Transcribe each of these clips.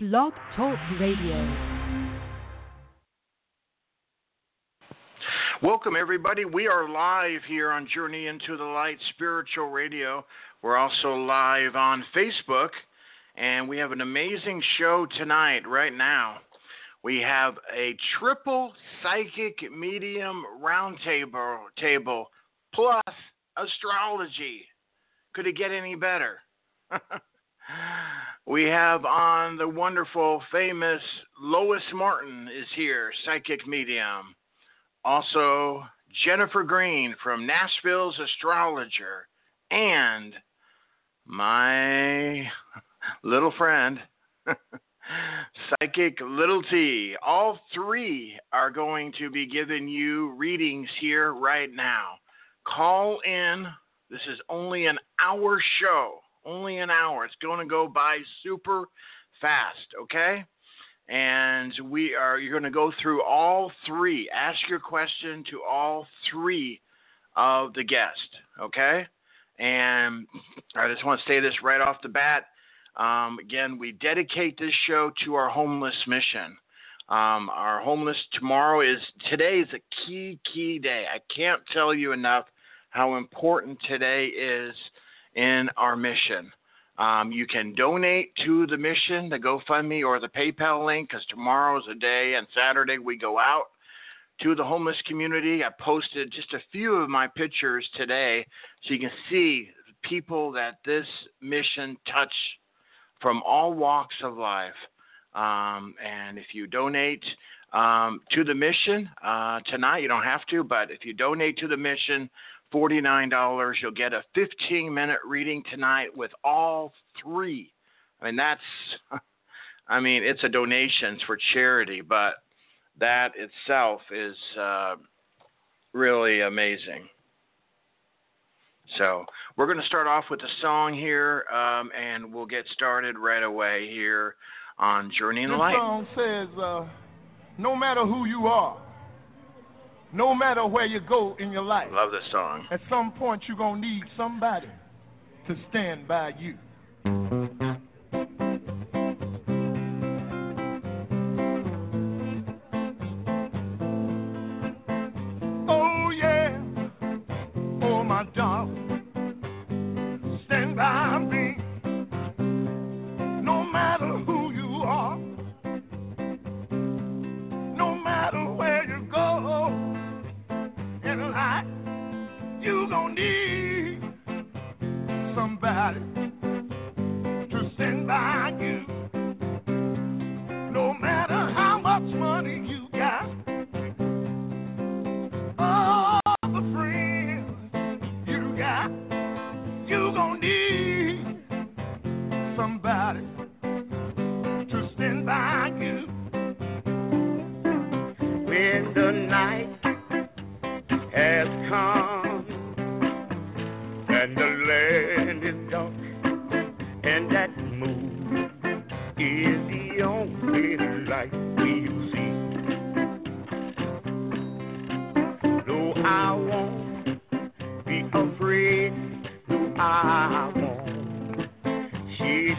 Blog Talk Radio. Welcome, everybody. We are live here on Journey into the Light Spiritual Radio. We're also live on Facebook, and we have an amazing show tonight, right now. We have a triple psychic medium roundtable table plus astrology. Could it get any better? we have on the wonderful, famous Lois Martin is here, psychic medium. Also, Jennifer Green from Nashville's Astrologer, and my little friend, Psychic Little T. All three are going to be giving you readings here right now. Call in. This is only an hour show only an hour. It's going to go by super fast, okay? And we are you're going to go through all three. Ask your question to all three of the guests, okay? And I just want to say this right off the bat. Um, again, we dedicate this show to our homeless mission. Um, our homeless tomorrow is today is a key key day. I can't tell you enough how important today is in our mission. Um, you can donate to the mission, the GoFundMe or the PayPal link, because tomorrow's a day and Saturday we go out to the homeless community. I posted just a few of my pictures today so you can see people that this mission touch from all walks of life. Um, and if you donate um, to the mission uh, tonight, you don't have to, but if you donate to the mission, $49. You'll get a 15 minute reading tonight with all three. I mean, that's, I mean, it's a donation for charity, but that itself is uh, really amazing. So we're going to start off with a song here, um, and we'll get started right away here on Journey in the Light. Song says, uh, "No matter who you are, no matter where you go in your life, love this song. At some point, you're gonna need somebody to stand by you.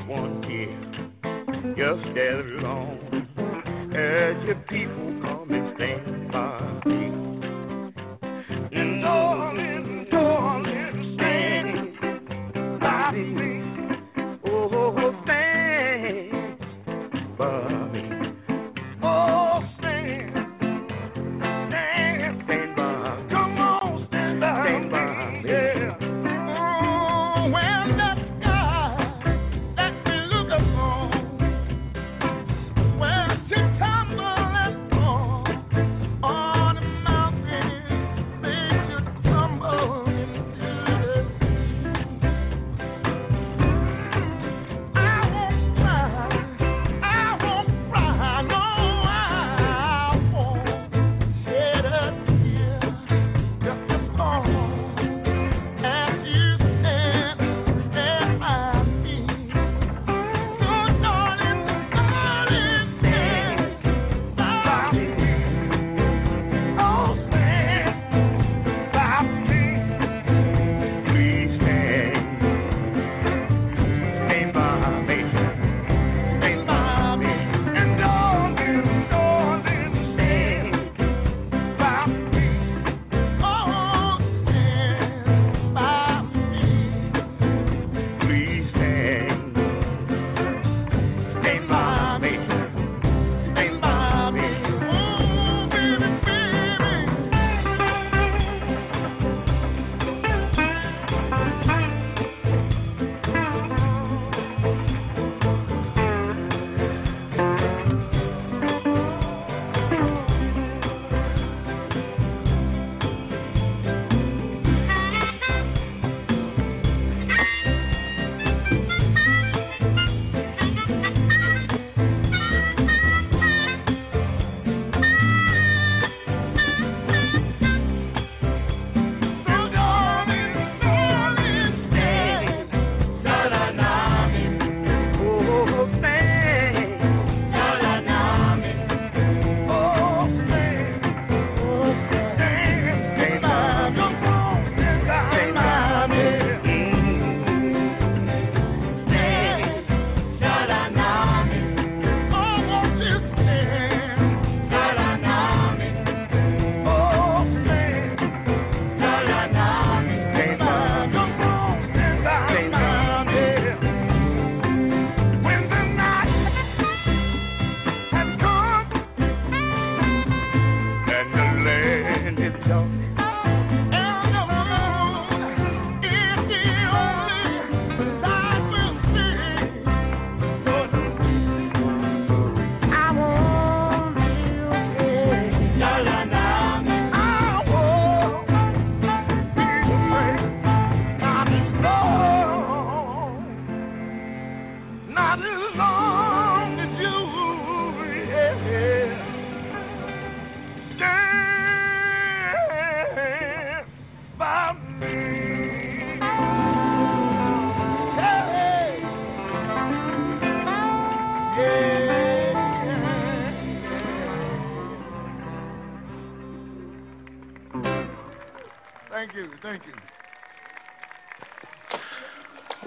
One here just as long as your people come and stand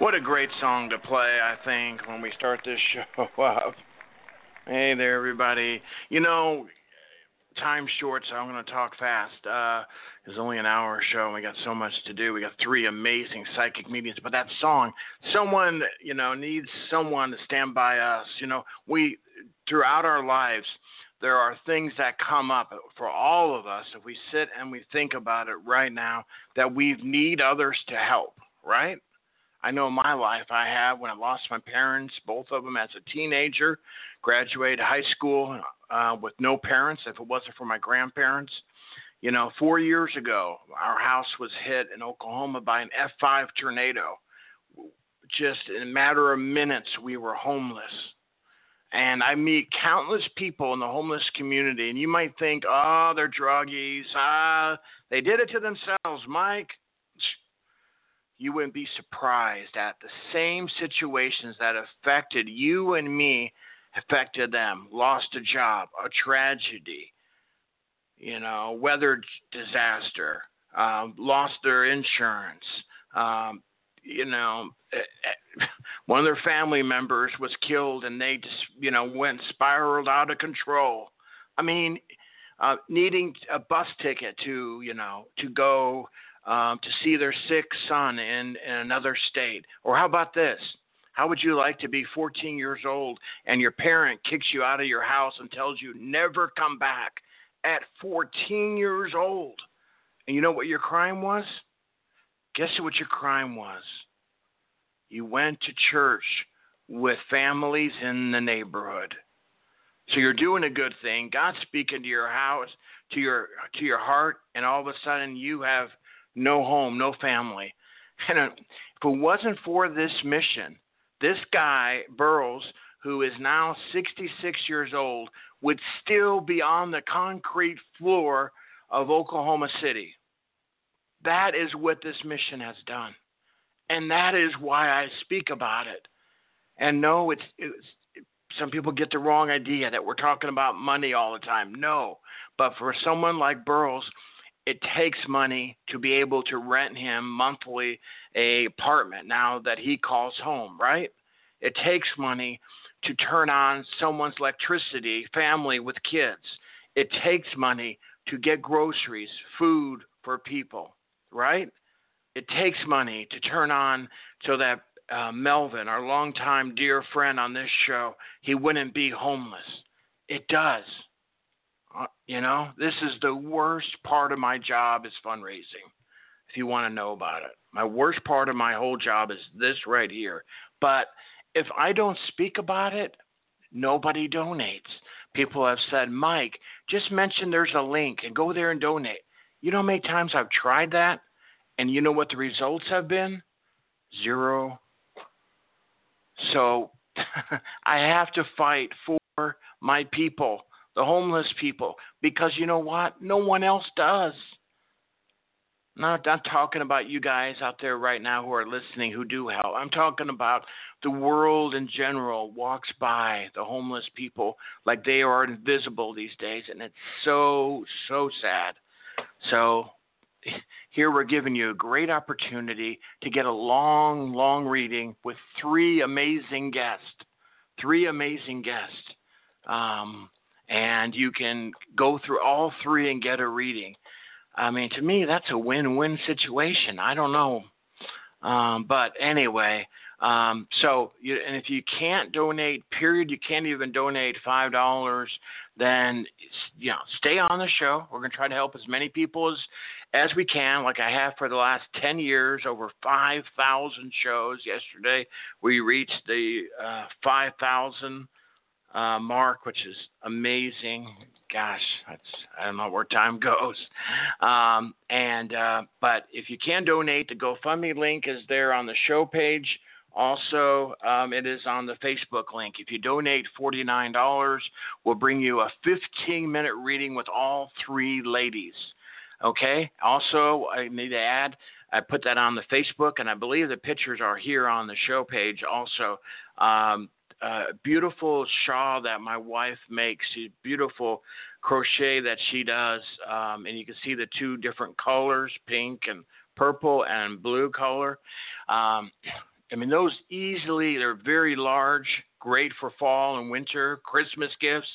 What a great song to play, I think, when we start this show up. Hey there, everybody. You know, time's short, so I'm going to talk fast. Uh, it's only an hour show, and we got so much to do. We got three amazing psychic mediums, but that song, someone, you know, needs someone to stand by us. You know, we, throughout our lives, there are things that come up for all of us if we sit and we think about it right now that we need others to help, right? I know in my life I have when I lost my parents, both of them as a teenager, graduated high school uh, with no parents if it wasn't for my grandparents. You know, four years ago, our house was hit in Oklahoma by an F5 tornado. Just in a matter of minutes, we were homeless. And I meet countless people in the homeless community, and you might think, oh, they're druggies. Ah, they did it to themselves, Mike you wouldn't be surprised at the same situations that affected you and me affected them. Lost a job a tragedy you know weather disaster um, lost their insurance um, you know eh, eh, one of their family members was killed and they just you know went spiraled out of control. I mean uh, needing a bus ticket to you know to go um, to see their sick son in, in another state? Or how about this? How would you like to be 14 years old and your parent kicks you out of your house and tells you never come back at 14 years old? And you know what your crime was? Guess what your crime was? You went to church with families in the neighborhood. So you're doing a good thing. God's speaking to your house, to your to your heart, and all of a sudden you have no home, no family. And uh, if it wasn't for this mission, this guy, Burroughs, who is now 66 years old, would still be on the concrete floor of Oklahoma City. That is what this mission has done. And that is why I speak about it. And no, it's, it's some people get the wrong idea that we're talking about money all the time. No. But for someone like Burroughs, it takes money to be able to rent him monthly a apartment now that he calls home, right? It takes money to turn on someone's electricity, family with kids. It takes money to get groceries, food for people, right? It takes money to turn on so that uh, Melvin, our longtime dear friend on this show, he wouldn't be homeless. It does. Uh, you know, this is the worst part of my job is fundraising. If you want to know about it, my worst part of my whole job is this right here. But if I don't speak about it, nobody donates. People have said, Mike, just mention there's a link and go there and donate. You know how many times I've tried that? And you know what the results have been? Zero. So I have to fight for my people the homeless people, because you know what? No one else does. Not, not talking about you guys out there right now who are listening who do help. I'm talking about the world in general walks by the homeless people like they are invisible these days, and it's so, so sad. So here we're giving you a great opportunity to get a long, long reading with three amazing guests. Three amazing guests. Um, and you can go through all three and get a reading. I mean, to me, that's a win-win situation. I don't know, um, but anyway. Um, so, you, and if you can't donate, period, you can't even donate five dollars. Then, you know, stay on the show. We're gonna try to help as many people as as we can, like I have for the last ten years. Over five thousand shows. Yesterday, we reached the uh, five thousand uh, mark, which is amazing. Gosh, that's I don't know where time goes. Um, and uh, but if you can donate, the GoFundMe link is there on the show page. Also, um, it is on the Facebook link. If you donate $49, we'll bring you a 15 minute reading with all three ladies. Okay? Also, I need to add, I put that on the Facebook, and I believe the pictures are here on the show page also. Um, uh, beautiful shawl that my wife makes. She's beautiful crochet that she does, um, and you can see the two different colors, pink and purple and blue color. Um, I mean, those easily, they're very large, great for fall and winter, Christmas gifts.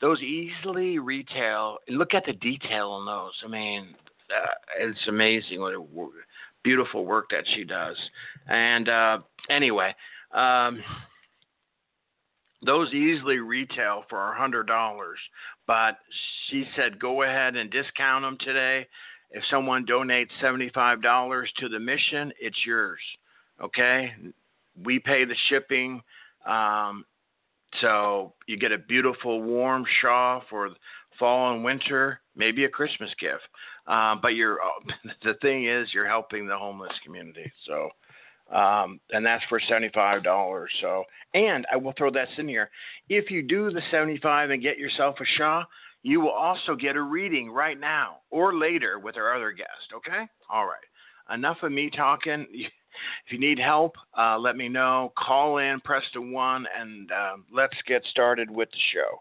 Those easily retail. Look at the detail on those. I mean, uh, it's amazing what a beautiful work that she does. And uh, anyway, um, those easily retail for a hundred dollars, but she said go ahead and discount them today. If someone donates seventy-five dollars to the mission, it's yours. Okay, we pay the shipping. Um, so you get a beautiful warm shawl for fall and winter, maybe a Christmas gift. Um, but you're the thing is you're helping the homeless community. So um, and that's for seventy five dollars. So and I will throw this in here. If you do the seventy five and get yourself a Shaw, you will also get a reading right now or later with our other guest. Okay. All right. Enough of me talking. If you need help, uh, let me know. Call in, press the one, and uh, let's get started with the show.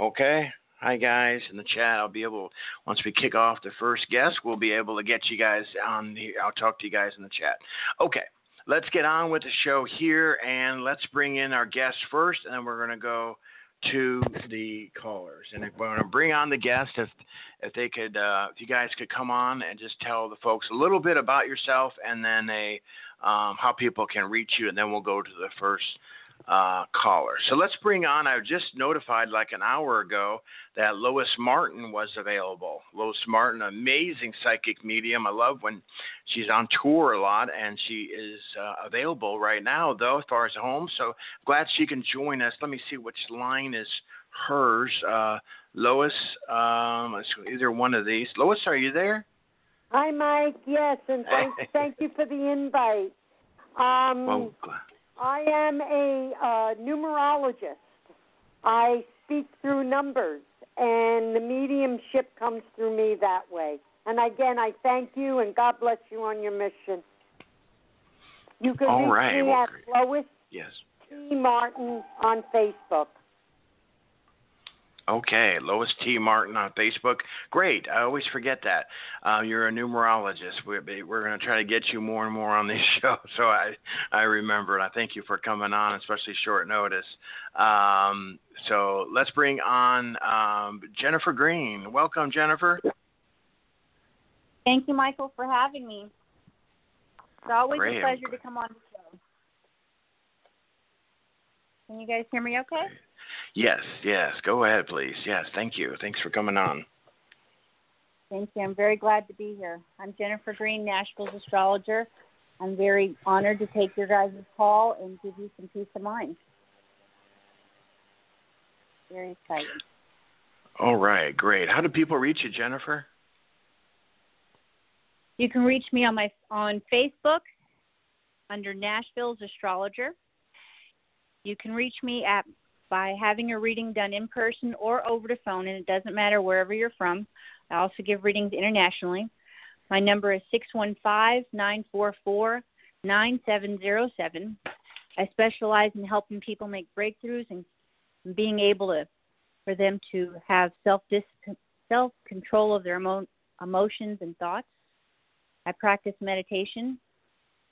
Okay? Hi, guys, in the chat. I'll be able, once we kick off the first guest, we'll be able to get you guys on the, I'll talk to you guys in the chat. Okay, let's get on with the show here, and let's bring in our guest first, and then we're going to go to the callers. And we're going to bring on the guest, if if they could, uh, if you guys could come on and just tell the folks a little bit about yourself, and then a um, how people can reach you, and then we'll go to the first uh, caller. So let's bring on, I just notified like an hour ago that Lois Martin was available. Lois Martin, amazing psychic medium. I love when she's on tour a lot, and she is uh, available right now, though, as far as home. So glad she can join us. Let me see which line is hers. Uh, Lois, um, either one of these. Lois, are you there? Hi, Mike. Yes, and thank, thank you for the invite. Um, well, I am a uh, numerologist. I speak through numbers, and the mediumship comes through me that way. And again, I thank you, and God bless you on your mission. You can All reach right. me well, at Lois yes. T. Martin on Facebook. Okay, Lois T. Martin on Facebook. Great. I always forget that. Uh, you're a numerologist. We're, we're going to try to get you more and more on this show, so I I remember and I thank you for coming on, especially short notice. Um, so let's bring on um, Jennifer Green. Welcome, Jennifer. Thank you, Michael, for having me. It's always Great. a pleasure to come on the show. Can you guys hear me okay? Yes, yes. Go ahead, please. Yes, thank you. Thanks for coming on. Thank you. I'm very glad to be here. I'm Jennifer Green, Nashville's astrologer. I'm very honored to take your guys' call and give you some peace of mind. Very exciting. All right, great. How do people reach you, Jennifer? You can reach me on my on Facebook under Nashville's astrologer. You can reach me at by having a reading done in person or over the phone, and it doesn't matter wherever you're from. I also give readings internationally. My number is 615 944 9707. I specialize in helping people make breakthroughs and being able to for them to have self self control of their emo- emotions and thoughts. I practice meditation.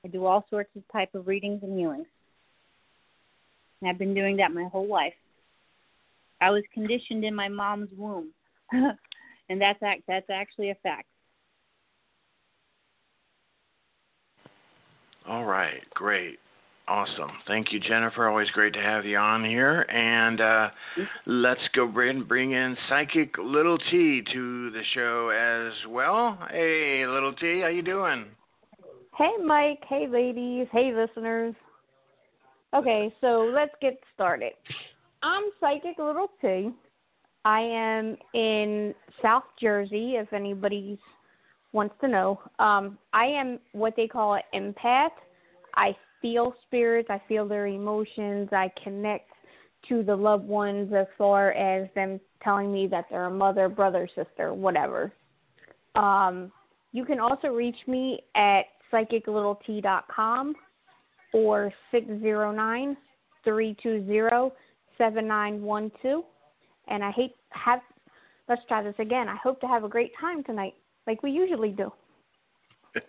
I do all sorts of type of readings and healings. And I've been doing that my whole life. I was conditioned in my mom's womb, and that's act that's actually a fact. All right, great. Awesome. Thank you, Jennifer. Always great to have you on here. And uh, let's go bring, bring in Psychic Little T to the show as well. Hey, Little T, how you doing? Hey, Mike. Hey, ladies. Hey, listeners. Okay, so let's get started. I'm Psychic Little T. I am in South Jersey, if anybody wants to know. Um, I am what they call an empath. I feel spirits, I feel their emotions, I connect to the loved ones as far as them telling me that they're a mother, brother, sister, whatever. Um, you can also reach me at psychiclittlet.com or 609 three two zero seven nine one two. And I hate have let's try this again. I hope to have a great time tonight, like we usually do.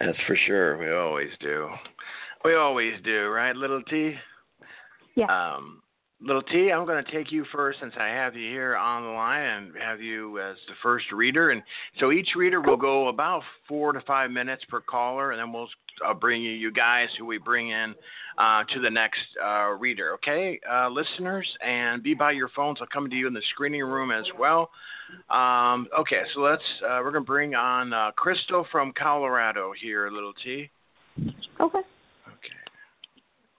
That's for sure. We always do. We always do, right, little T? Yeah. Um, little T, I'm going to take you first since I have you here on the line and have you as the first reader. And so each reader will go about four to five minutes per caller, and then we'll uh, bring you, you guys who we bring in uh, to the next uh, reader. Okay, uh, listeners, and be by your phones. I'll come to you in the screening room as well. Um, okay, so let's. Uh, we're going to bring on uh, Crystal from Colorado here, little T. Okay. Okay.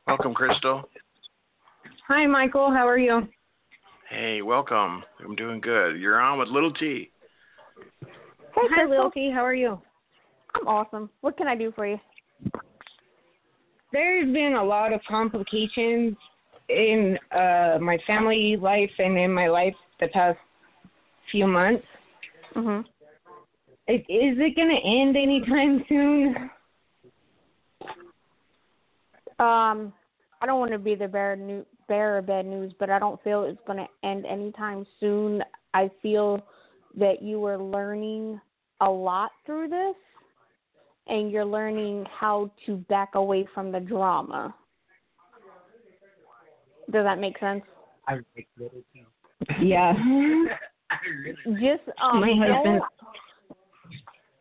Welcome, Crystal. Hi, Michael. How are you? Hey, welcome. I'm doing good. You're on with Little T. Hey, Hi, Little T. How are you? I'm awesome. What can I do for you? There's been a lot of complications in uh my family life and in my life the past few months. Mhm. Is it going to end anytime soon? Um, I don't want to be the bearer, new, bearer of bad news, but I don't feel it's going to end anytime soon. I feel that you are learning a lot through this, and you're learning how to back away from the drama. Does that make sense? Yeah. Just um, my husband.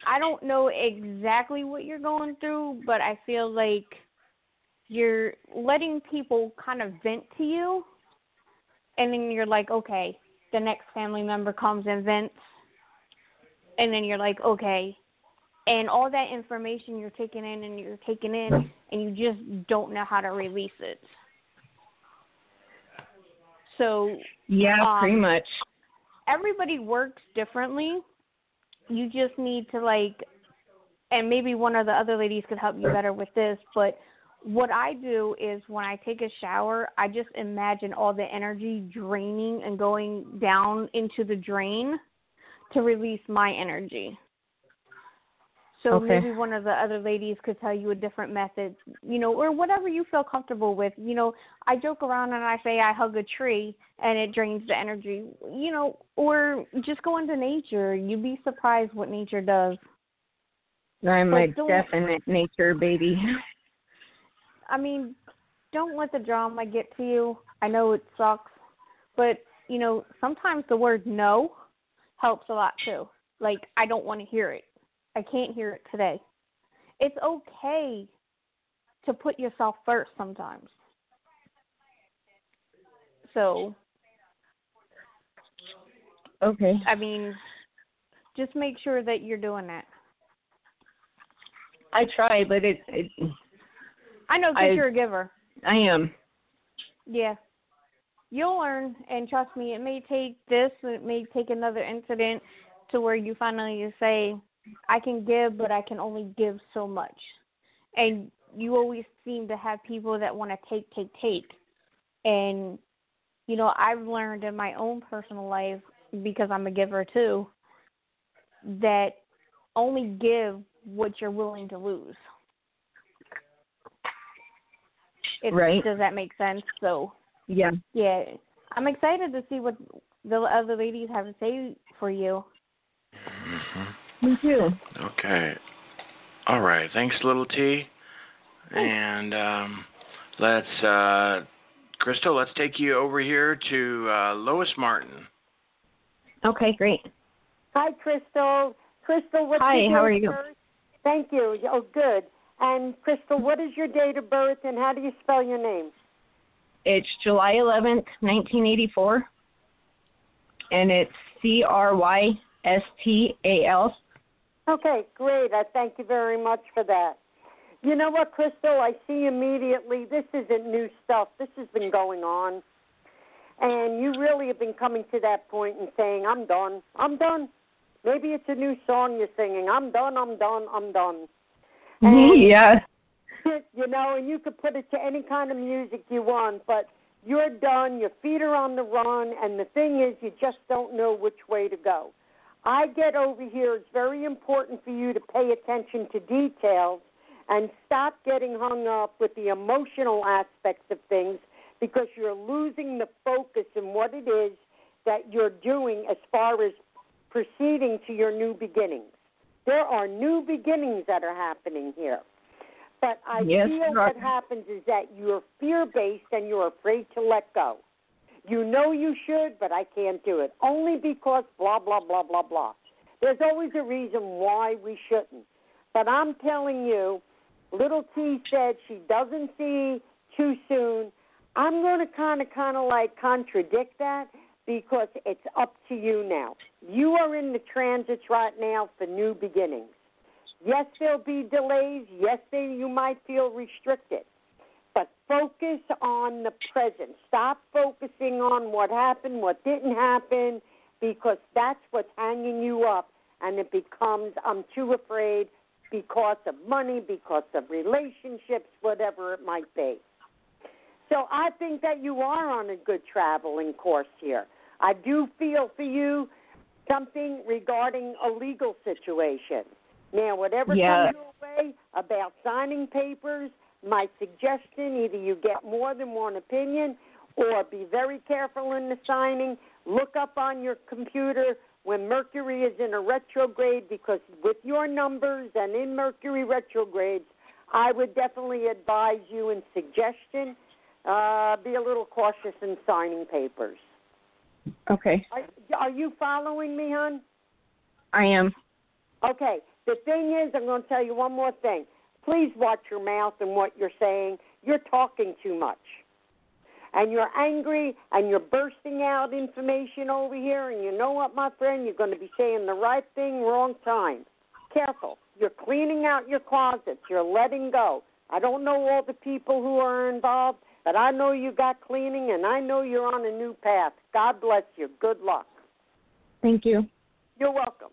I don't know exactly what you're going through, but I feel like you're letting people kind of vent to you, and then you're like, okay, the next family member comes and vents, and then you're like, okay, and all that information you're taking in and you're taking in, and you just don't know how to release it. So yeah, um, pretty much. Everybody works differently. You just need to like, and maybe one of the other ladies could help you better with this, but what I do is when I take a shower, I just imagine all the energy draining and going down into the drain to release my energy. So okay. maybe one of the other ladies could tell you a different method, you know, or whatever you feel comfortable with. You know, I joke around and I say I hug a tree and it drains the energy, you know, or just go into nature. You'd be surprised what nature does. I'm a definite nature baby. I mean, don't let the drama get to you. I know it sucks, but you know, sometimes the word no helps a lot too. Like I don't want to hear it. I can't hear it today. It's okay to put yourself first sometimes. So, okay. I mean, just make sure that you're doing that. I try, but it, it I know because you're a giver. I am. Yeah. You'll learn, and trust me, it may take this, it may take another incident to where you finally say, I can give, but I can only give so much. And you always seem to have people that want to take, take, take. And, you know, I've learned in my own personal life, because I'm a giver too, that only give what you're willing to lose. If, right. Does that make sense? So. Yeah. Yeah, I'm excited to see what the other ladies have to say for you. Mm-hmm. Me too. Okay. All right. Thanks, little T. And um, let's, uh, Crystal, let's take you over here to uh, Lois Martin. Okay, great. Hi, Crystal. Crystal, what's Hi, how are you? Birth? Thank you. Oh, good. And Crystal, what is your date of birth and how do you spell your name? It's July 11th, 1984. And it's C R Y S T A L. Okay, great. I thank you very much for that. You know what, Crystal? I see immediately this isn't new stuff. This has been going on. And you really have been coming to that point and saying, I'm done. I'm done. Maybe it's a new song you're singing. I'm done. I'm done. I'm done. And, mm-hmm. yeah. You know, and you could put it to any kind of music you want, but you're done. Your feet are on the run, and the thing is, you just don't know which way to go. I get over here. It's very important for you to pay attention to details and stop getting hung up with the emotional aspects of things because you're losing the focus in what it is that you're doing as far as proceeding to your new beginnings. There are new beginnings that are happening here. But I yes, feel right. what happens is that you're fear based and you're afraid to let go. You know you should, but I can't do it. Only because blah, blah, blah, blah, blah. There's always a reason why we shouldn't. But I'm telling you, little T said she doesn't see too soon. I'm going to kind of, kind of like contradict that because it's up to you now. You are in the transits right now for new beginnings. Yes, there'll be delays. Yes, they, you might feel restricted. But focus on the present. Stop focusing on what happened, what didn't happen, because that's what's hanging you up. And it becomes, I'm too afraid because of money, because of relationships, whatever it might be. So I think that you are on a good traveling course here. I do feel for you something regarding a legal situation. Now, whatever Yeah. comes your way about signing papers, my suggestion either you get more than one opinion or be very careful in the signing. Look up on your computer when Mercury is in a retrograde because with your numbers and in Mercury retrogrades, I would definitely advise you in suggestion uh, be a little cautious in signing papers. Okay, Are, are you following me, hon? I am. Okay. The thing is, I'm going to tell you one more thing. Please watch your mouth and what you're saying. You're talking too much. And you're angry and you're bursting out information over here. And you know what, my friend? You're going to be saying the right thing, wrong time. Careful. You're cleaning out your closets. You're letting go. I don't know all the people who are involved, but I know you got cleaning and I know you're on a new path. God bless you. Good luck. Thank you. You're welcome.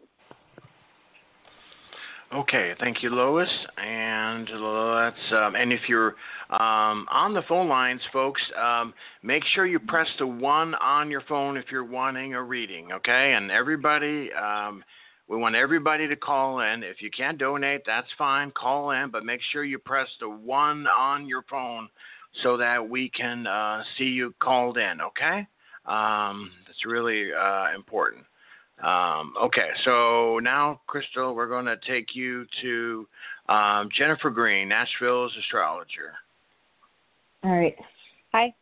Okay, thank you, Lois. And let's um, and if you're um, on the phone lines, folks, um, make sure you press the one on your phone if you're wanting a reading. Okay, and everybody, um, we want everybody to call in. If you can't donate, that's fine. Call in, but make sure you press the one on your phone so that we can uh, see you called in. Okay, um, that's really uh, important. Um, okay, so now, Crystal, we're going to take you to um, Jennifer Green, Nashville's astrologer. All right. Hi.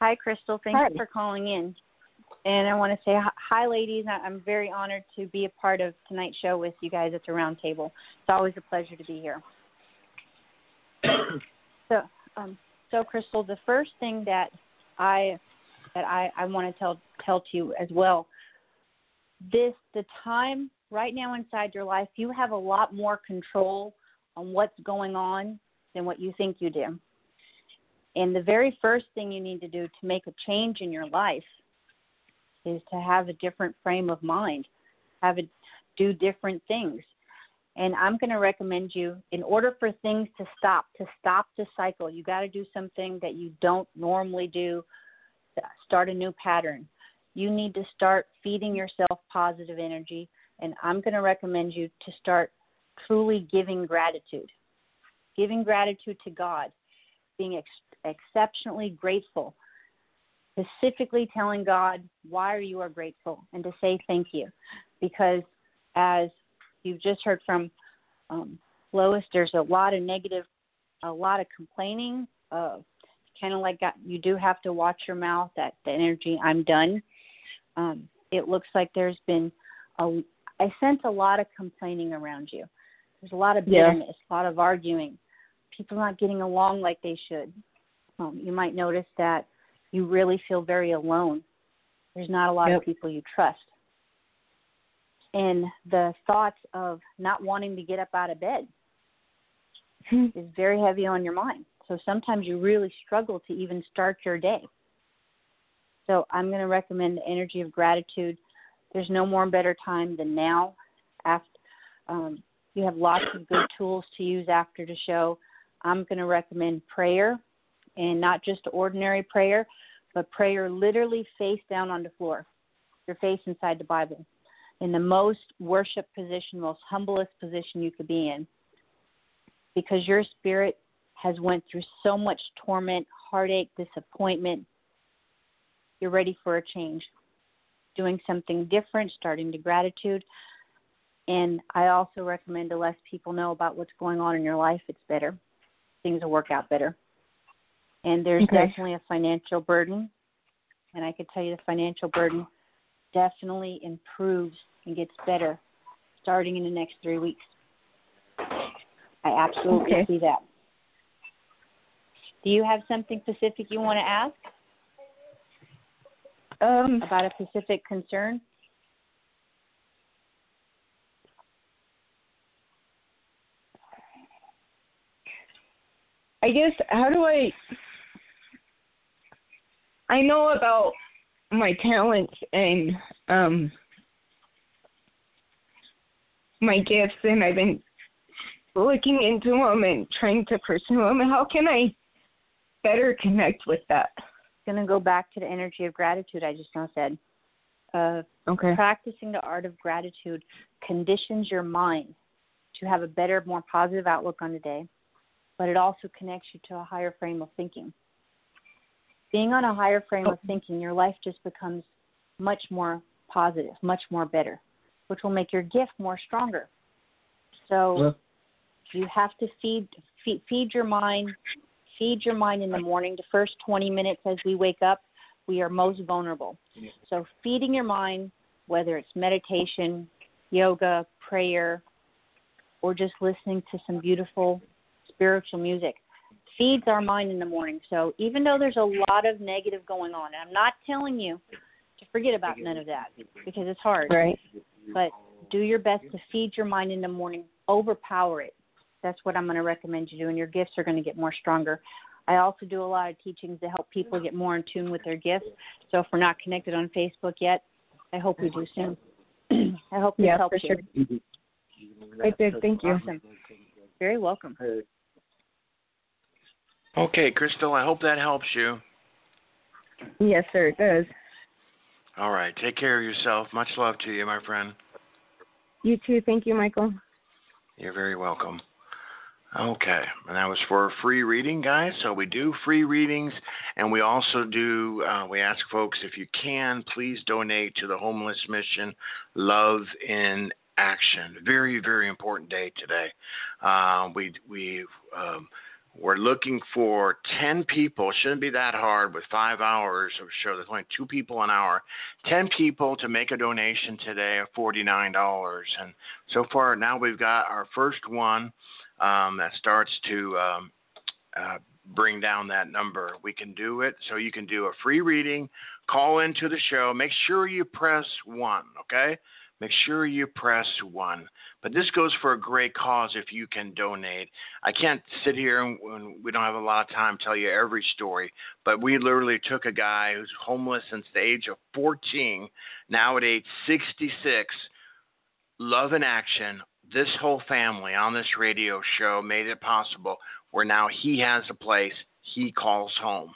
Hi, Crystal. Thank Hi. you for calling in. And I want to say hi- hi, ladies. I- I'm very honored to be a part of tonight's show with you guys at the roundtable. It's always a pleasure to be here. so, um, so Crystal, the first thing that I that I, I want to tell tell to you as well, this the time right now inside your life, you have a lot more control on what's going on than what you think you do. And the very first thing you need to do to make a change in your life is to have a different frame of mind, have it do different things. And I'm going to recommend you, in order for things to stop, to stop the cycle, you got to do something that you don't normally do, start a new pattern. You need to start feeding yourself positive energy. And I'm going to recommend you to start truly giving gratitude, giving gratitude to God, being ex- exceptionally grateful, specifically telling God why you are grateful and to say thank you. Because as you've just heard from um, Lois, there's a lot of negative, a lot of complaining. Uh, kind of like got, you do have to watch your mouth. That the energy. I'm done. Um, it looks like there's been a. I sense a lot of complaining around you. There's a lot of Yeah. bitterness, a lot of arguing. People not getting along like they should. Um, you might notice that you really feel very alone. There's not a lot Yep. of people you trust. And the thoughts of not wanting to get up out of bed is very heavy on your mind. So sometimes you really struggle to even start your day. So I'm going to recommend the energy of gratitude. There's no more and better time than now. After um, you have lots of good tools to use after the show. I'm going to recommend prayer, and not just ordinary prayer, but prayer literally face down on the floor, your face inside the Bible, in the most worship position, most humblest position you could be in. because your spirit has went through so much torment, heartache, disappointment. You're ready for a change. Doing something different, starting to gratitude. And I also recommend to less people know about what's going on in your life, it's better. Things will work out better. And there's Okay. definitely a financial burden. And I could tell you the financial burden definitely improves and gets better starting in the next three weeks. I absolutely Okay. see that. Do you have something specific you want to ask Um, about a specific concern? I guess how do I I know about my talents and um my gifts and I've been looking into them and trying to pursue them. How can I better connect with that? going to go back to the energy of gratitude I just now said. Uh, Okay. practicing the art of gratitude conditions your mind to have a better, more positive outlook on the day, but it also connects you to a higher frame of thinking. Being on a higher frame oh. of thinking, your life just becomes much more positive, much more better, which will make your gift more stronger. So you have to feed, feed feed your mind, feed your mind in the morning. The first 20 minutes as we wake up, we are most vulnerable. So feeding your mind, whether it's meditation, yoga, prayer, or just listening to some beautiful spiritual music, feeds our mind in the morning. So even though there's a lot of negative going on, and I'm not telling you to forget about none of that because it's hard. Right. But do your best to feed your mind in the morning, overpower it. That's what I'm going to recommend you do, and your gifts are going to get more stronger. I also do a lot of teachings to help people get more in tune with their gifts. So if we're not connected on Facebook yet, I hope we do soon. I hope this Yeah, helps for you. sure. Mm-hmm. I did. Thank you. Awesome. Very welcome. Okay, Crystal, I hope that helps you. Yes, sir. It does. All right, take care of yourself. Much love to you, my friend. You too. Thank you, Michael. You're very welcome. Okay, and that was for a free reading, guys. So we do free readings, and we also do. Uh, we ask folks if you can, please donate to the homeless mission, Love in Action. Very, very important day today. Uh, we we um, we're looking for ten people. Shouldn't be that hard with five hours of show. There's only two people an hour. Ten people to make a donation today of forty nine dollars, and so far now we've got our first one um, that starts to um, uh, bring down that number. We can do it. So you can do a free reading, call into the show. Make sure you press one, okay? Make sure you press one. But this goes for a great cause if you can donate. I can't sit here and when we don't have a lot of time tell you every story, but we literally took a guy who's homeless since the age of 14, now at age 66, love in action, this whole family on this radio show made it possible where now he has a place he calls home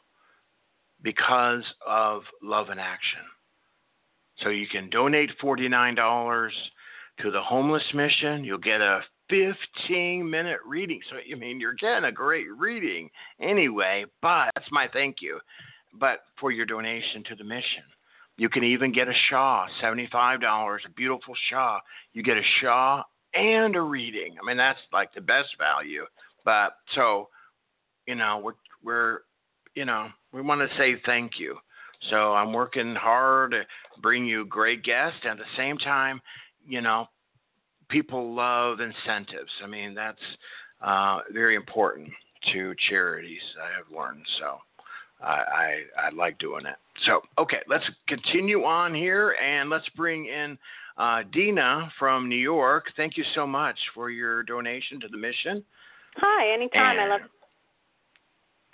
because of love in action. So you can donate $49 to the homeless mission. You'll get a 15 minute reading. So, I mean, you're getting a great reading anyway, but that's my thank you. But for your donation to the mission, you can even get a Shaw, $75, a beautiful Shaw. You get a Shaw and a reading. I mean, that's like the best value. But so, you know, we're we're you know, we want to say thank you. So I'm working hard to bring you great guests. At the same time, you know, people love incentives. I mean, that's uh, very important to charities. I have learned. So I, I I like doing it. So okay, let's continue on here and let's bring in uh, Deana from New York. Thank you so much for your donation to the mission. Hi, anytime. I love.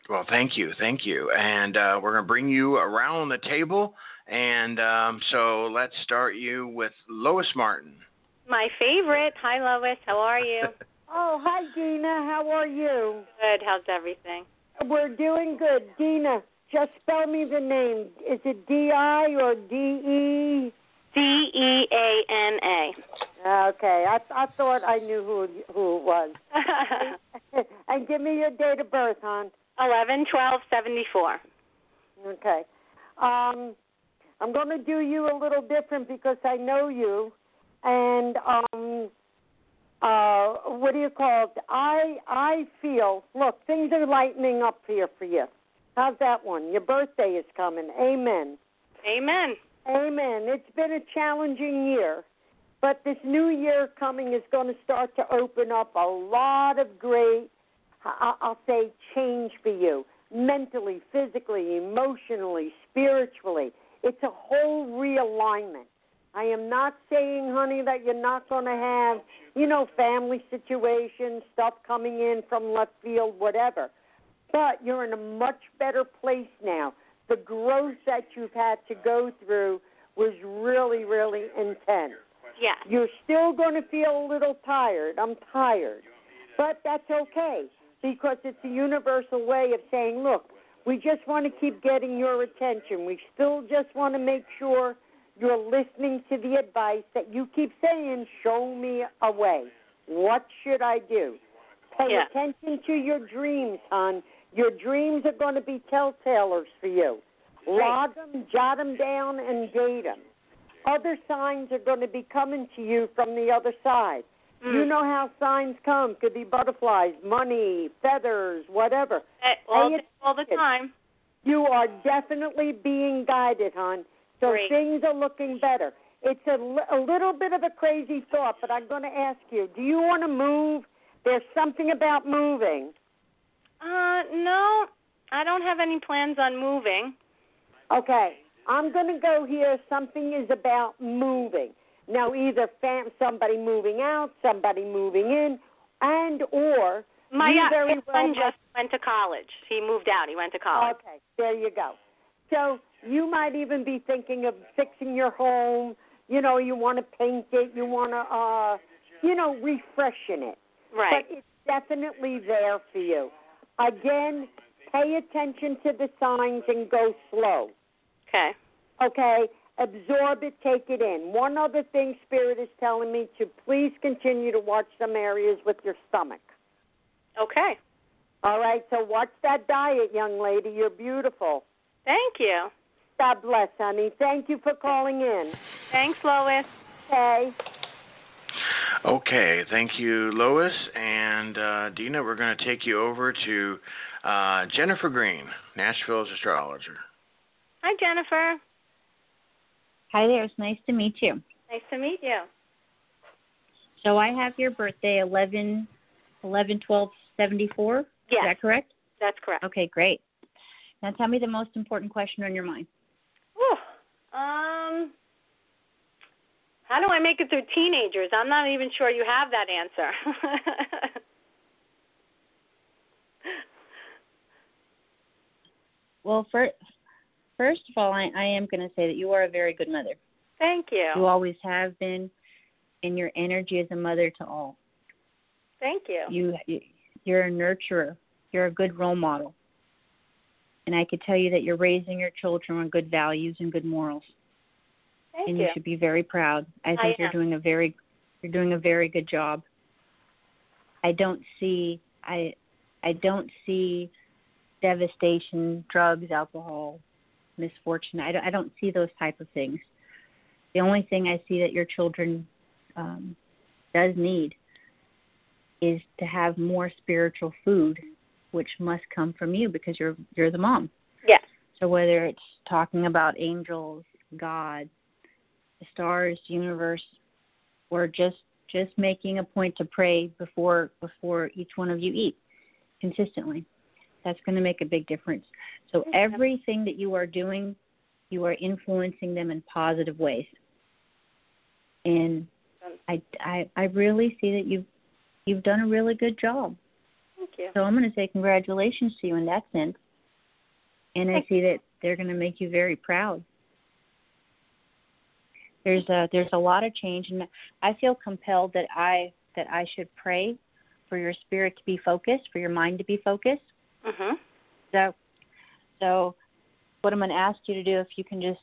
Well, thank you, thank you, and uh, we're gonna bring you around the table. And um, so let's start you with Lois Martin. My favorite. Hi, Lois. How are you? Oh, hi, Deana. How are you? Good. How's everything? We're doing good. Deana, just spell me the name. Is it D I or D E? D E A N A. Okay, I I thought I knew who who it was. and give me your date of birth, hon. Eleven twelve seventy four. Okay. Um, I'm going to do you a little different because I know you, and um, uh, what do you call it? I I feel. Look, things are lightening up here for you. How's that one? Your birthday is coming. Amen. Amen. Amen. It's been a challenging year, but this new year coming is going to start to open up a lot of great, I'll say, change for you mentally, physically, emotionally, spiritually. It's a whole realignment. I am not saying, honey, that you're not going to have, you know, family situations, stuff coming in from left field, whatever. But you're in a much better place now the growth that you've had to go through was really, really intense. Yeah. You're still going to feel a little tired. I'm tired. But that's okay because it's a universal way of saying, look, we just want to keep getting your attention. We still just want to make sure you're listening to the advice that you keep saying, show me a way. What should I do? Pay Yeah. attention to your dreams, hon. Your dreams are going to be telltalers for you. Log them, jot them down, and date them. Other signs are going to be coming to you from the other side. Mm. You know how signs come. Could be butterflies, money, feathers, whatever. Eh, all, the, all the time. You are definitely being guided, hon. So Great. things are looking better. It's a, a little bit of a crazy thought, but I'm going to ask you do you want to move? There's something about moving. Uh, no, I don't have any plans on moving. Okay, I'm going to go here. Something is about moving. Now, either fam- somebody moving out, somebody moving in, and or My, uh, very my well son just went to college. He moved out. He went to college. Okay, there you go. So you might even be thinking of fixing your home. You know, you want to paint it. You want to, uh, you know, refreshing it. Right. But it's definitely there for you. Again, pay attention to the signs and go slow. Okay. Okay? Absorb it, take it in. One other thing Spirit is telling me to please continue to watch some areas with your stomach. Okay. All right, so watch that diet, young lady. You're beautiful. Thank you. God bless, honey. Thank you for calling in. Thanks, Lois. Okay. Okay, thank you, Lois. And uh, Deana, we're going to take you over to uh, Jennifer Green, Nashville's astrologer. Hi, Jennifer. Hi there. It's nice to meet you. Nice to meet you. So I have your birthday, 11, 11 12 74. Yes. Is that correct? That's correct. Okay, great. Now tell me the most important question on your mind. Whew. Um, how do I make it through teenagers? I'm not even sure you have that answer. Well, first, first of all, I, I am going to say that you are a very good mother. Thank you. You always have been, and your energy is a mother to all. Thank you. You, you you're a nurturer. You're a good role model. And I could tell you that you're raising your children on good values and good morals. Thank and you. you should be very proud. I think I you're doing a very you're doing a very good job. I don't see I I don't see devastation, drugs, alcohol, misfortune. I don't, I don't see those type of things. The only thing I see that your children um, does need is to have more spiritual food, which must come from you because you're you're the mom. Yes. So whether it's talking about angels, God, the stars, universe, or just just making a point to pray before before each one of you eat consistently. That's going to make a big difference. So everything that you are doing, you are influencing them in positive ways. And I, I I really see that you've you've done a really good job. Thank you. So I'm going to say congratulations to you in that sense. And I see that they're going to make you very proud. There's a there's a lot of change, and I feel compelled that I that I should pray for your spirit to be focused, for your mind to be focused. Mhm. So, so what I'm going to ask you to do, if you can just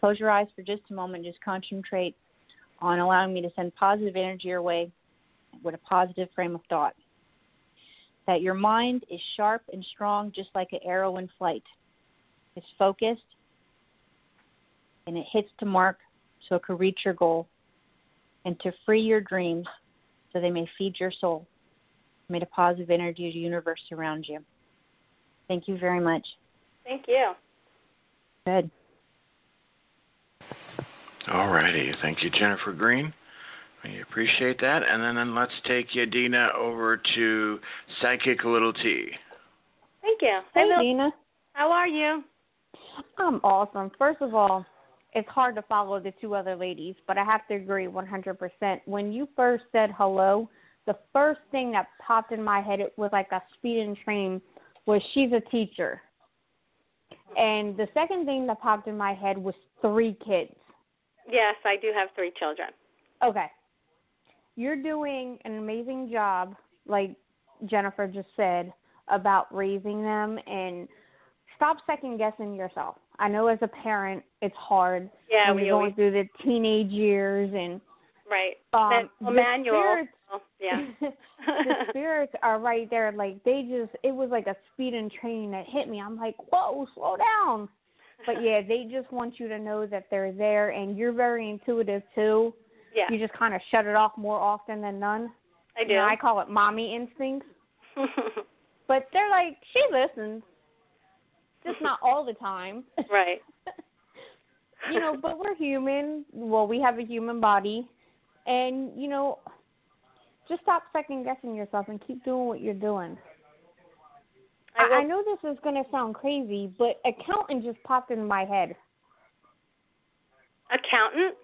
close your eyes for just a moment, just concentrate on allowing me to send positive energy your way with a positive frame of thought. That your mind is sharp and strong, just like an arrow in flight. It's focused and it hits the mark so it could reach your goal and to free your dreams so they may feed your soul. Made a positive energy the universe around you. Thank you very much. Thank you. Good. All righty. Thank you, Jennifer Green. We appreciate that. And then, then let's take Yadina over to Psychic Little T. Thank you. Hey, Hello. Deana. How are you? I'm awesome. First of all, it's hard to follow the two other ladies, but I have to agree 100%. When you first said hello, the first thing that popped in my head it was like a speeding train was she's a teacher. And the second thing that popped in my head was three kids. Yes, I do have three children. Okay. You're doing an amazing job, like Jennifer just said, about raising them and stop second guessing yourself. I know as a parent it's hard Yeah, when we you're going always through the teenage years and right. um well, the manual. spirits Oh, yeah. the spirits are right there like they just it was like a speeding train that hit me. I'm like, "Whoa, slow down." But yeah, they just want you to know that they're there and you're very intuitive too. yeah. You just kind of shut it off more often than none. I You do. know, I call it mommy instincts. But they're like, she listens. Just not all the time. right. you know, but we're human. Well, we have a human body. And, you know, just stop second guessing yourself and keep doing what you're doing. I I, I know this is going to sound crazy, but accountant just popped in my head. Accountant?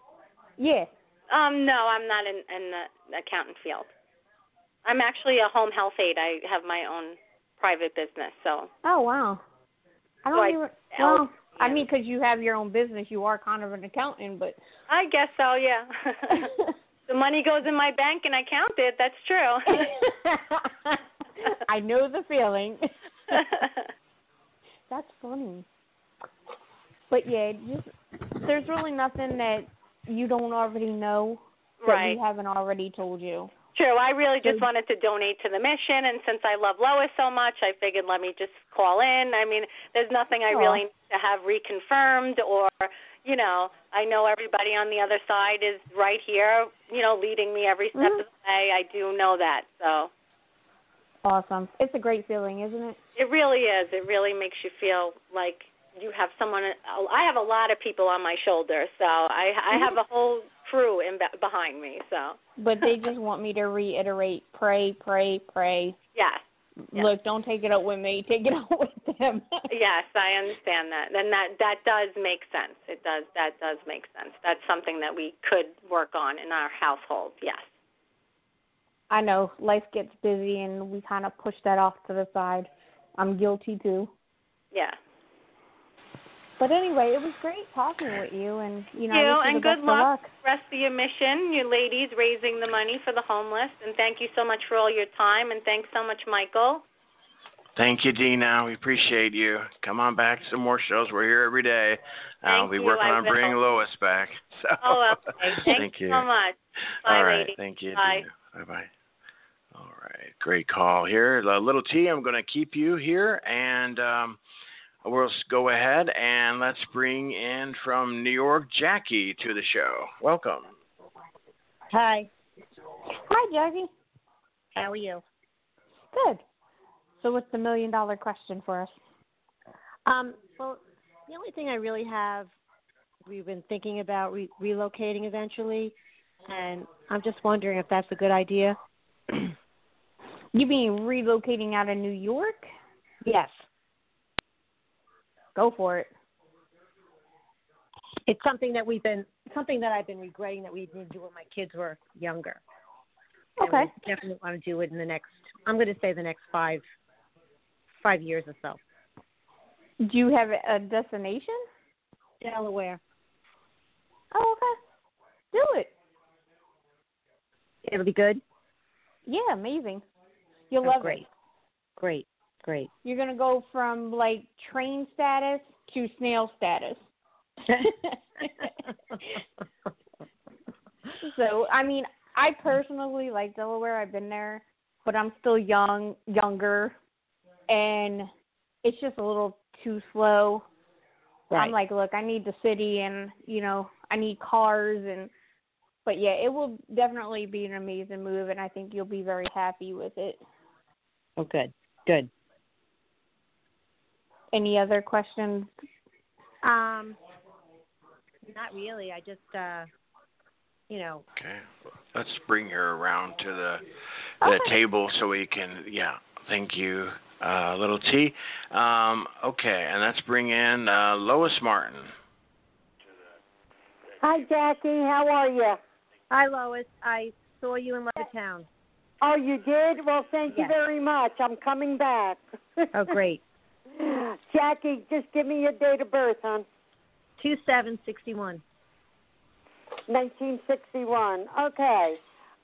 Yes. Um, no, I'm not in in the accountant field. I'm actually a home health aide. I have my own private business, so Oh, wow. I don't So I- even. Well, I mean, because you have your own business, you are kind of an accountant, but. I guess so. Yeah. the money goes in my bank and I count it. That's true. I know the feeling. That's funny. But yeah, just there's really nothing that you don't already know that right. we haven't already told you. True. I really just wanted to donate to the mission, and since I love Lois so much, I figured let me just call in. I mean, there's nothing I really to have reconfirmed, or you know, I know everybody on the other side is right here, you know, leading me every step Mhm. of the way. I do know that, so Awesome. It's a great feeling, isn't it? it really is. It really makes you feel like you have someone. I have a lot of people on my shoulder, so I I have a whole crew in behind me. So But they just want me to reiterate, pray, pray, pray. yes. Yeah. Look, don't take it out with me. Take it out with them. Yes, I understand that. And that that does make sense. It does that does make sense. That's something that we could work on in our household. Yes. I know life gets busy and we kind of push that off to the side. I'm guilty too. Yeah. But anyway, it was great talking with you, and you know, you wish you and the good best luck. luck. Rest of your mission, you ladies raising the money for the homeless. And thank you so much for all your time. And thanks so much, Michael. Thank you, Deana. We appreciate you. Come on back to some more shows. We're here every day. I'll Thank be you. working I on bringing will. Lois back. So. Oh, okay. Thank, Thank you. so much. Bye, All right. ladies. Thank you. Bye. Bye bye. All right. Great call here. Uh, Little T, I'm going to keep you here and um, we'll s- go ahead and let's bring in from New York Jackie to the show. Welcome. Hi, Hi, Jackie. how are you? Good. So, what's the million dollar question for us? Um, well, the only thing I really have, we've been thinking about re- relocating eventually, and I'm just wondering if that's a good idea. You mean relocating out of New York? yes, Go for it. it's something that we've been, something that I've been regretting that we didn't do when my kids were younger. Okay. definitely want to do it in the next. I'm going to say the next five, five years or so. Do you have a destination? Delaware. Oh, okay. Do it. It'll be good. Yeah, amazing. You'll Oh, love great. it. Great, great. You're gonna go from like train status to snail status. so. I mean, I personally like Delaware. I've been there, but I'm still young, younger, and it's just a little too slow. Right. I'm like, look, I need the city, and you know, I need cars, and but yeah, it will definitely be an amazing move, and I think you'll be very happy with it. Oh, good, good. Any other questions? Um, not really. I just, uh, you know. Okay. Let's bring her around to the the Okay. table so we can. Yeah. Thank you, uh, little T. Um, okay, and let's bring in uh, Lois Martin. Hi, Jackie. How are you? Hi, Lois. I saw you in Levittown. Oh, you did? Well, thank you very much. I'm coming back. Oh, great. Jackie, just give me your date of birth, hon. Two seven sixty one. 1961. Okay.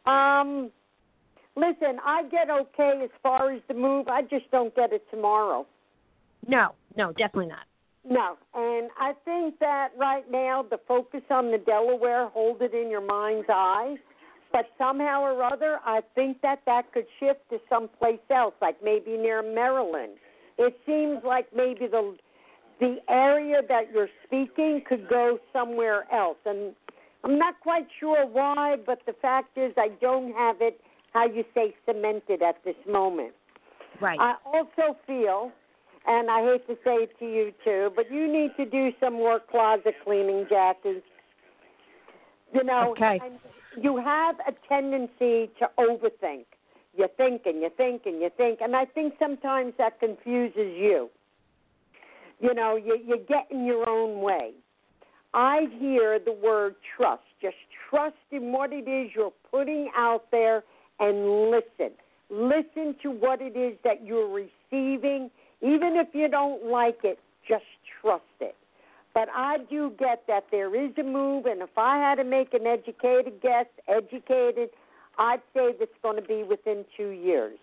Um, listen, I get okay as far as the move. I just don't get it tomorrow. No, no, definitely not. No, and I think that right now the focus on the Delaware, hold it in your mind's eye. But somehow or other, I think that that could shift to someplace else, like maybe near Maryland. It seems like maybe the the area that you're speaking could go somewhere else, and I'm not quite sure why. But the fact is, I don't have it how you say cemented at this moment. Right. I also feel, and I hate to say it to you too, but you need to do some more closet cleaning, Jackie. You know, Okay. you have a tendency to overthink. You think and you think and you think, and I think sometimes that confuses you. You know, you you get in your own way. I hear the word trust. Just trust in what it is you're putting out there and listen. Listen to what it is that you're receiving. Even if you don't like it, just trust it. But I do get that there is a move, and if I had to make an educated guess, educated, I'd say that's going to be within two years.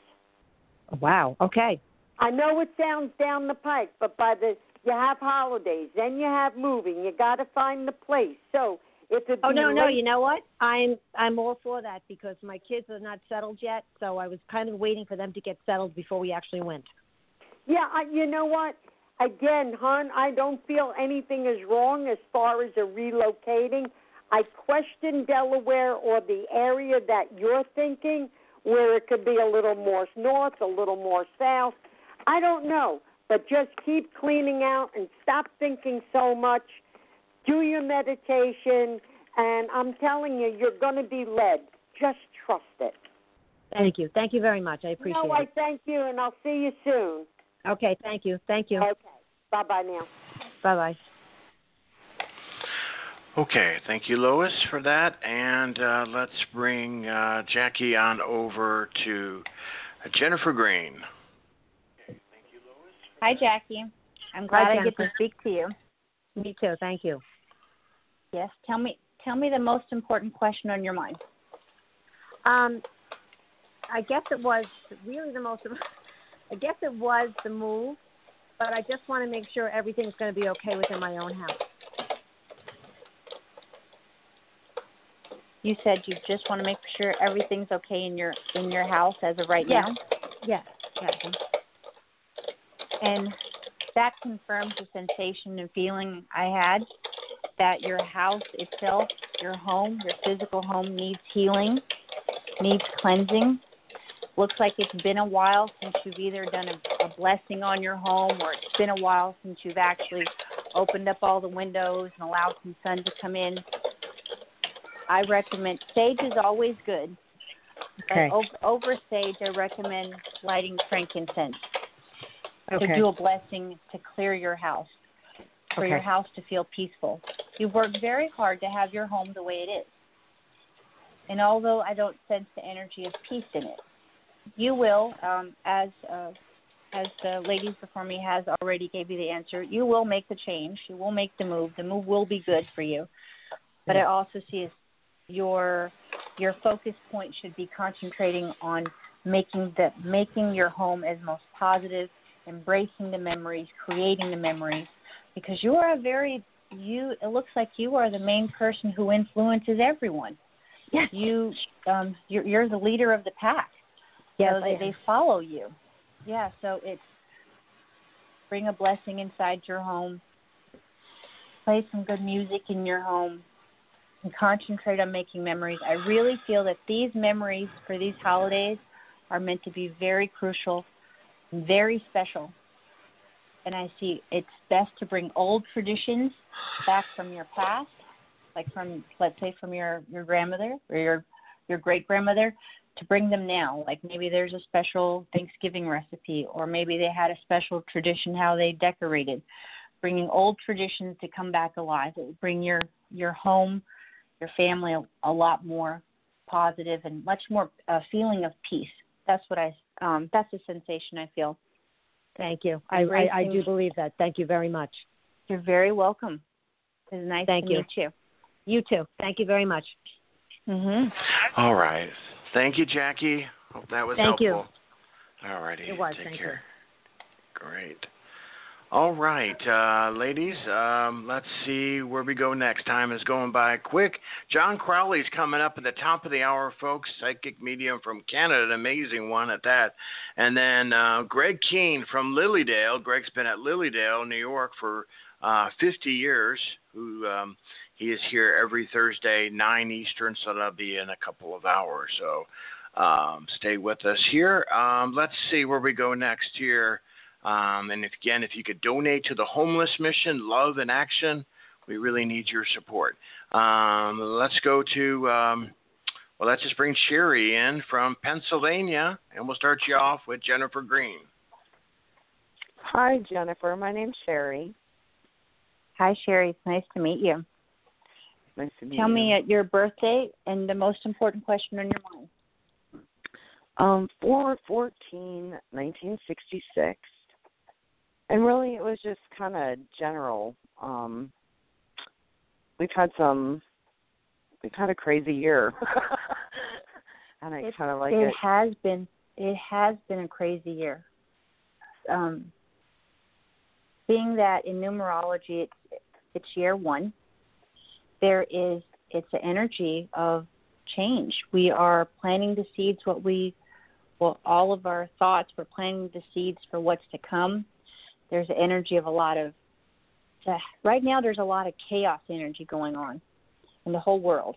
Wow. Okay. I know it sounds down the pike, but by the you have holidays, then you have moving. You got to find the place. So if it Oh no, no. You know what? I'm I'm all for that because my kids are not settled yet, so I was kind of waiting for them to get settled before we actually went. Yeah, I, you know what? Again, hon, I don't feel anything is wrong as far as a relocating. I question Delaware or the area that you're thinking, where it could be a little more north, a little more south. I don't know, but just keep cleaning out and stop thinking so much. Do your meditation, and I'm telling you, you're going to be led. Just trust it. Thank you. Thank you very much. I appreciate it. no, I thank you, and I'll see you soon. Okay. Thank you. Thank you. Okay. Bye bye now. Bye bye. Okay, thank you, Lois, for that. And uh, let's bring uh, Jackie on over to Jennifer Green. Hi, Jackie. I'm glad I get to speak to you. Me too. Thank you. Yes, tell me tell me the most important question on your mind. Um, I guess it was really the most. I guess it was the move, but I just want to make sure everything's going to be okay within my own house. You said you just want to make sure everything's okay in your in your house as of right Yes. now, Yes. Yes. and that confirms the sensation and feeling I had that your house itself, your home, your physical home needs healing, needs cleansing. Looks like it's been a while since you've either done a, a blessing on your home or it's been a while since you've actually opened up all the windows and allowed some sun to come in. I recommend sage is always good. Okay. But over, sage, I recommend lighting frankincense Okay. to do a blessing to clear your house, for your house to feel peaceful. You've worked very hard to have your home the way it is. And although I don't sense the energy of peace in it, you will, um, as uh, as the ladies before me has already gave you the answer, you will make the change. You will make the move. The move will be good for you. But I also see your your focus point should be concentrating on making the making your home as most positive, embracing the memories, creating the memories, because you are a very you. It looks like you are the main person who influences everyone. yes. you um you're you're the leader of the pack. Yes, so they, they follow you. Yeah, so it's bring a blessing inside your home. Play some good music in your home and concentrate on making memories. I really feel that these memories for these holidays are meant to be very crucial, very special. And I see it's best to bring old traditions back from your past, like from let's say from your your grandmother or your your great grandmother, to bring them now. Like maybe there's a special Thanksgiving recipe, or maybe they had a special tradition how they decorated. Bringing old traditions to come back alive. It will bring your your home your family a, a lot more positive and much more a feeling of peace. That's what I um, that's the sensation I feel. Thank you. I, I, I do believe that. Thank you very much. You're very welcome. It was nice Thank to you. meet you. You too. Thank you very much. Mhm. All right. Thank you, Jackie. Hope that was Thank helpful. you. All righty. It was. Take Thank care. Great. All right, uh, ladies, um, let's see where we go next. Time is going by quick. John Crowley's coming up at the top of the hour, folks. Psychic medium from Canada, an amazing one at that. And then uh, Greg Keene from Lily Dale. Greg's been at Lily Dale, New York for uh, 50 years. Who um, he is here every Thursday, 9 Eastern, so that'll be in a couple of hours. So um, stay with us here. Um, let's see where we go next here. Um, and if, again, if you could donate to the homeless mission, Love and Action, we really need your support. Um, let's go to, um, well, let's just bring Sherry in from Pennsylvania, and we'll start you off with Jennifer Green. Hi, Jennifer. My name's Sherry. Hi, Sherry. It's nice to meet you. Nice to meet you. Tell you. me at your birthday and the most important question on your mind. Um, 4 14, 1966. And really, it was just kind of general. Um, we've had some, we've had a crazy year. and I kind of like it it. has been it has been a crazy year. Um, being that in numerology it's it's year one, there is it's an energy of change. We are planting the seeds. What we, well, all of our thoughts. We're planting the seeds for what's to come. There's an energy of a lot of. Uh, right now, there's a lot of chaos energy going on in the whole world,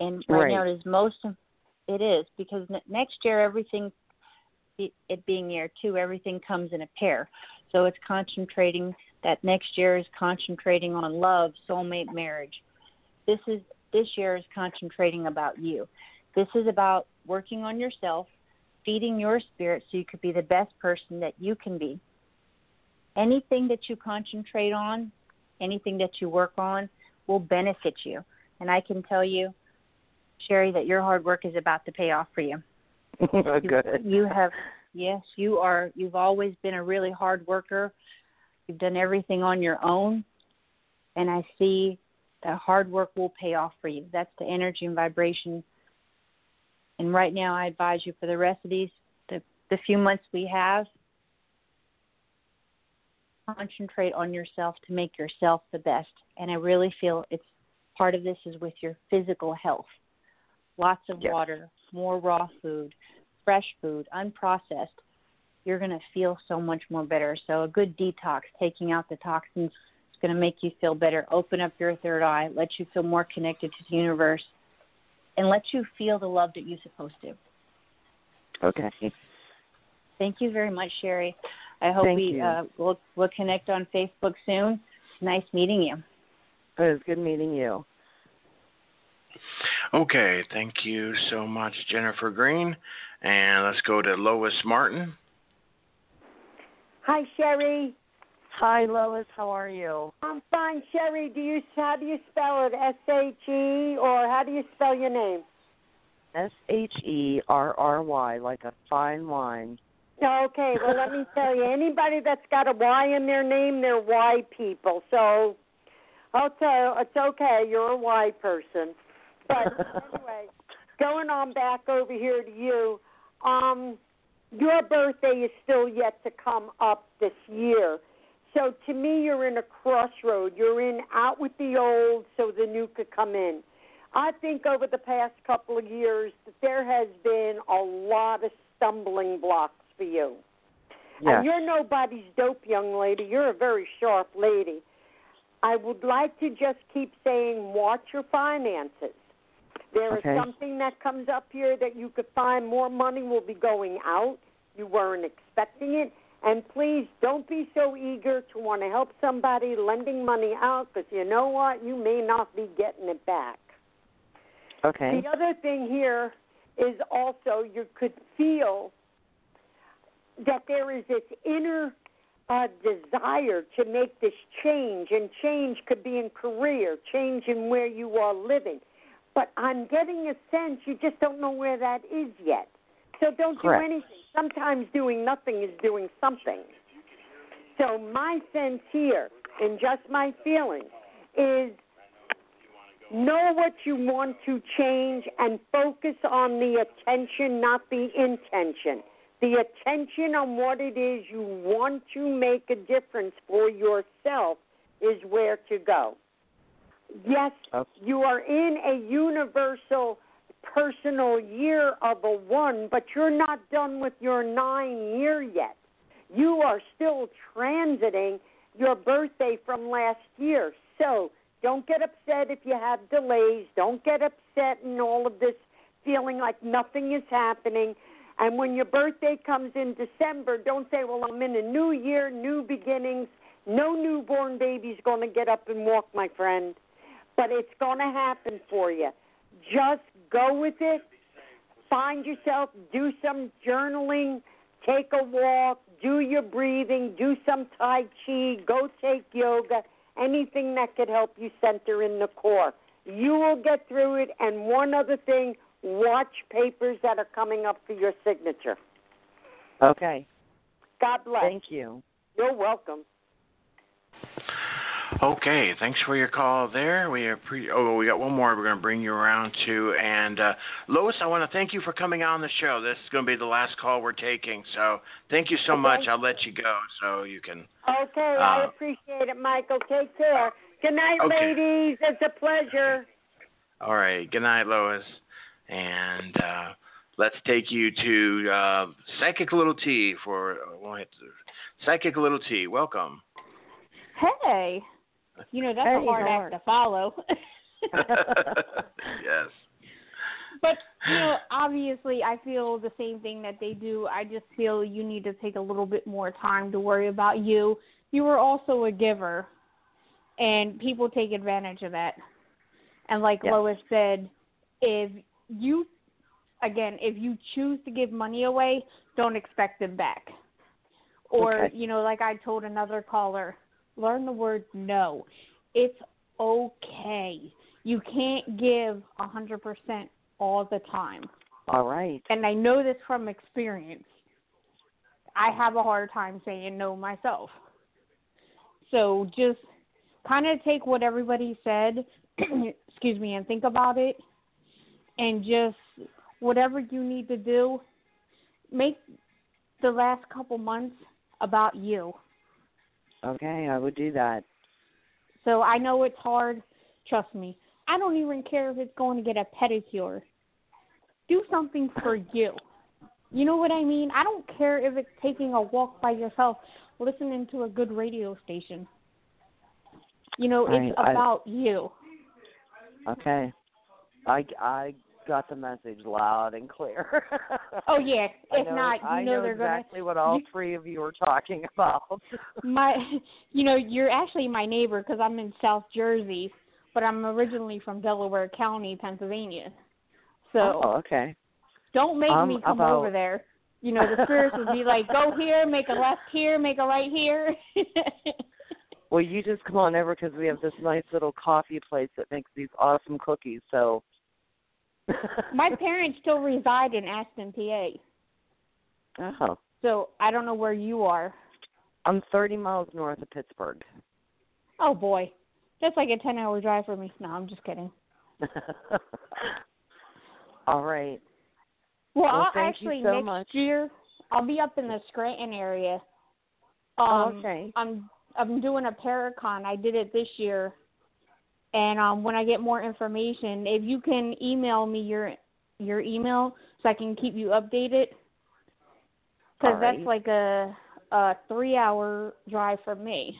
and right, Right. now it is most. It is because next year everything, it, it being year two, everything comes in a pair. So it's concentrating. That next year is concentrating on love, soulmate, marriage. This is this year is concentrating about you. This is about working on yourself, feeding your spirit so you could be the best person that you can be. Anything that you concentrate on, anything that you work on will benefit you. And I can tell you, Sherry, that your hard work is about to pay off for you. You- Good. You have yes, you are you've always been a really hard worker. You've done everything on your own. And I see that hard work will pay off for you. That's the energy and vibration. And right now I advise you for the rest of these the, the few months we have, concentrate on yourself to make yourself the best. And I really feel it's part of this is with your physical health. Lots of Yes. water, more raw food, fresh food, unprocessed. You're going to feel so much more better. So, a good detox, taking out the toxins, is going to make you feel better. Open up your third eye, let you feel more connected to the universe, and let you feel the love that you're supposed to. Okay. Thank you very much, Sherry. I hope Thank we you. uh, will we'll connect on Facebook soon. Nice meeting you. It was good meeting you. Okay, thank you so much, Jennifer Green. And let's go to Lois Martin. Hi, Sherry. Hi, Lois. How are you? I'm fine, Sherry. Do you how do you spell it? S H E or how do you spell your name? S H E R R Y, like a fine wine. Okay, well let me tell you, anybody that's got a Y in their name, they're Y people. So I'll tell it's okay, you're a Y person. But anyway, going on back over here to you, um, your birthday is still yet to come up this year. So to me, you're in a crossroad. You're in out with the old so the new could come in. I think over the past couple of years that there has been a lot of stumbling blocks for you. Yes. And you're nobody's dope, young lady. You're a very sharp lady. I would like to just keep saying, watch your finances. There is Okay. something that comes up here that you could find more money will be going out. You weren't expecting it. And please don't be so eager to want to help somebody lending money out because you know what? You may not be getting it back. Okay. The other thing here is also you could feel that there is this inner uh, desire to make this change, and change could be in career, change in where you are living. But I'm getting a sense you just don't know where that is yet. So don't Correct. do anything. Sometimes doing nothing is doing something. So my sense here, and just my feeling, is know what you want to change and focus on the attention, not the intention. The attention on what it is you want to make a difference for yourself is where to go. Yes, you are in a universal personal year of a one, but you're not done with your nine year yet. You are still transiting your birthday from last year. So don't get upset if you have delays. Don't get upset and all of this feeling like nothing is happening. And when your birthday comes in December, don't say, Well, I'm in a new year, new beginnings. No newborn baby's going to get up and walk, my friend. But it's going to happen for you. Just go with it. Find yourself, do some journaling, take a walk, do your breathing, do some Tai Chi, go take yoga, anything that could help you center in the core. You will get through it. And one other thing watch papers that are coming up for your signature. Okay. God bless. Thank you. You're welcome. Okay, thanks for your call there. We appre- oh, we got one more we're going to bring you around to. And uh, Lois, I want to thank you for coming on the show. This is going to be the last call we're taking. So thank you so Okay. much. I'll let you go so you can. Okay, I Uh, appreciate it, Michael. Take care. Good night, Okay. ladies. It's a pleasure. All right. Good night, Lois. And uh, let's take you to uh, Psychic Little T for uh, Psychic Little T. Welcome. Hey. You know, that's Hey, a hard how act to follow. yes. But you know, obviously, I feel the same thing that they do. I just feel you need to take a little bit more time to worry about you. You were also a giver, and people take advantage of that. And like Yes. Lois said, if you, again, if you choose to give money away, don't expect it back. Or Okay. you know, like I told another caller, learn the word no. It's okay. You can't give a hundred percent all the time. All right. And I know this from experience. I have a hard time saying no myself. So just kind of take what everybody said, excuse me, and think about it and just whatever you need to do, make the last couple months about you. Okay, I would do that. So I know it's hard. Trust me. I don't even care if it's going to get a pedicure. Do something for you. You know what I mean? I don't care if it's taking a walk by yourself, listening to a good radio station. You know, it's I- I- about you. Okay. I, I got the message loud and clear. Oh yeah. I If know, not, you I know, know they're exactly what all you- three of you are talking about. my you know you're actually my neighbor because i'm in south jersey but i'm originally from delaware county pennsylvania so oh, okay. don't make Um, me come about- over there you know the spirits would be like go here make a left here make a right here Well, you just come on over because we have this nice little coffee place that makes these awesome cookies. So. My parents still reside in aston pa Oh, so i don't know where you are I'm 30 miles north of Pittsburgh. oh boy that's like a ten hour drive for me no i'm just kidding All right. Well, Well, I'll actually so next much. year I'll be up in the Scranton area. Oh, Um, okay. I'm I'm doing a Paracon. I did it this year, And um, when I get more information, if you can email me your your email so I can keep you updated, because right. that's like a a three hour drive from me.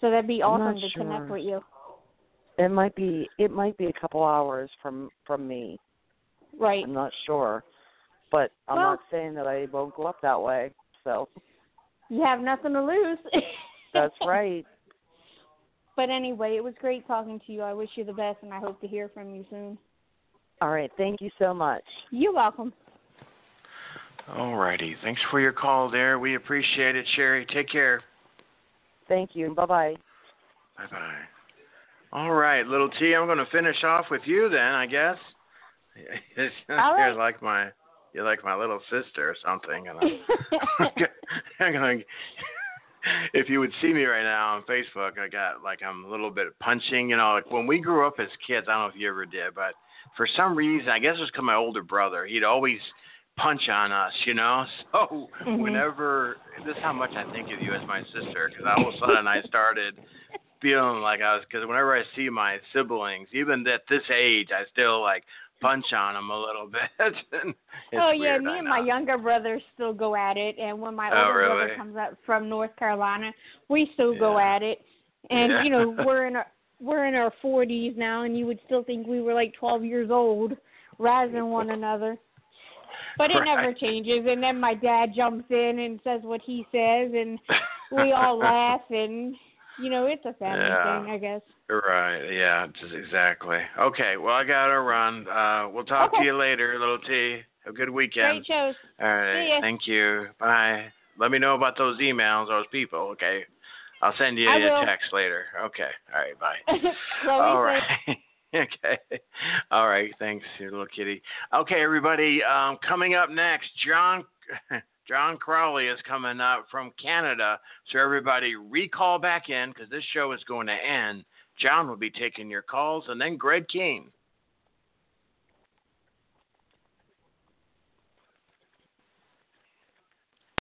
So that'd be awesome to connect with you. It might be it might be a couple hours from from me. Right. I'm not sure, but I'm Well- not saying that I won't go up that way. So You have nothing to lose. that's right. But anyway, it was great talking to you. I wish you the best, and I hope to hear from you soon. All right. Thank you so much. You're welcome. All righty. Thanks for your call there. We appreciate it, Sherry. Take care. Thank you. Bye bye. Bye bye. All right, little T, I'm going to finish off with you then, I guess. All right. You're like my you're like my little sister or something, and I'm, I'm gonna. If you would see me right now on Facebook, I got like I'm a little bit punching. You know, like when we grew up as kids, I don't know if you ever did, but for some reason, I guess it was because my older brother, he'd always punch on us. You know, so Mhm. whenever this is how much I think of you as my sister, because all of a sudden I started feeling like I was because whenever I see my siblings, even at this age, I still like punch on them a little bit. oh yeah, me and my younger brother still go at it, and when my Oh, older really? brother comes up from North Carolina, we still go at it. And Yeah. you know, we're in our we're in our forties now, and you would still think we were like twelve years old, razzing one another. But it never changes. And then my dad jumps in and says what he says, and we all laugh, and you know, it's a family Yeah. thing, I guess. Right. Yeah. Just exactly. Okay. Well, I got to run. Uh, we'll talk to you later, little T. Have a good weekend. Great shows. All right. See ya. Thank you. Bye. Let me know about those emails, those people. Okay. I'll send you I a will. text later. Okay. All right. Bye. All okay. All right. Thanks, little kitty. Okay, everybody. Um, coming up next, John John Crowley is coming up from Canada. So everybody, recall back in because this show is going to end. John will be taking your calls, and then Greg King.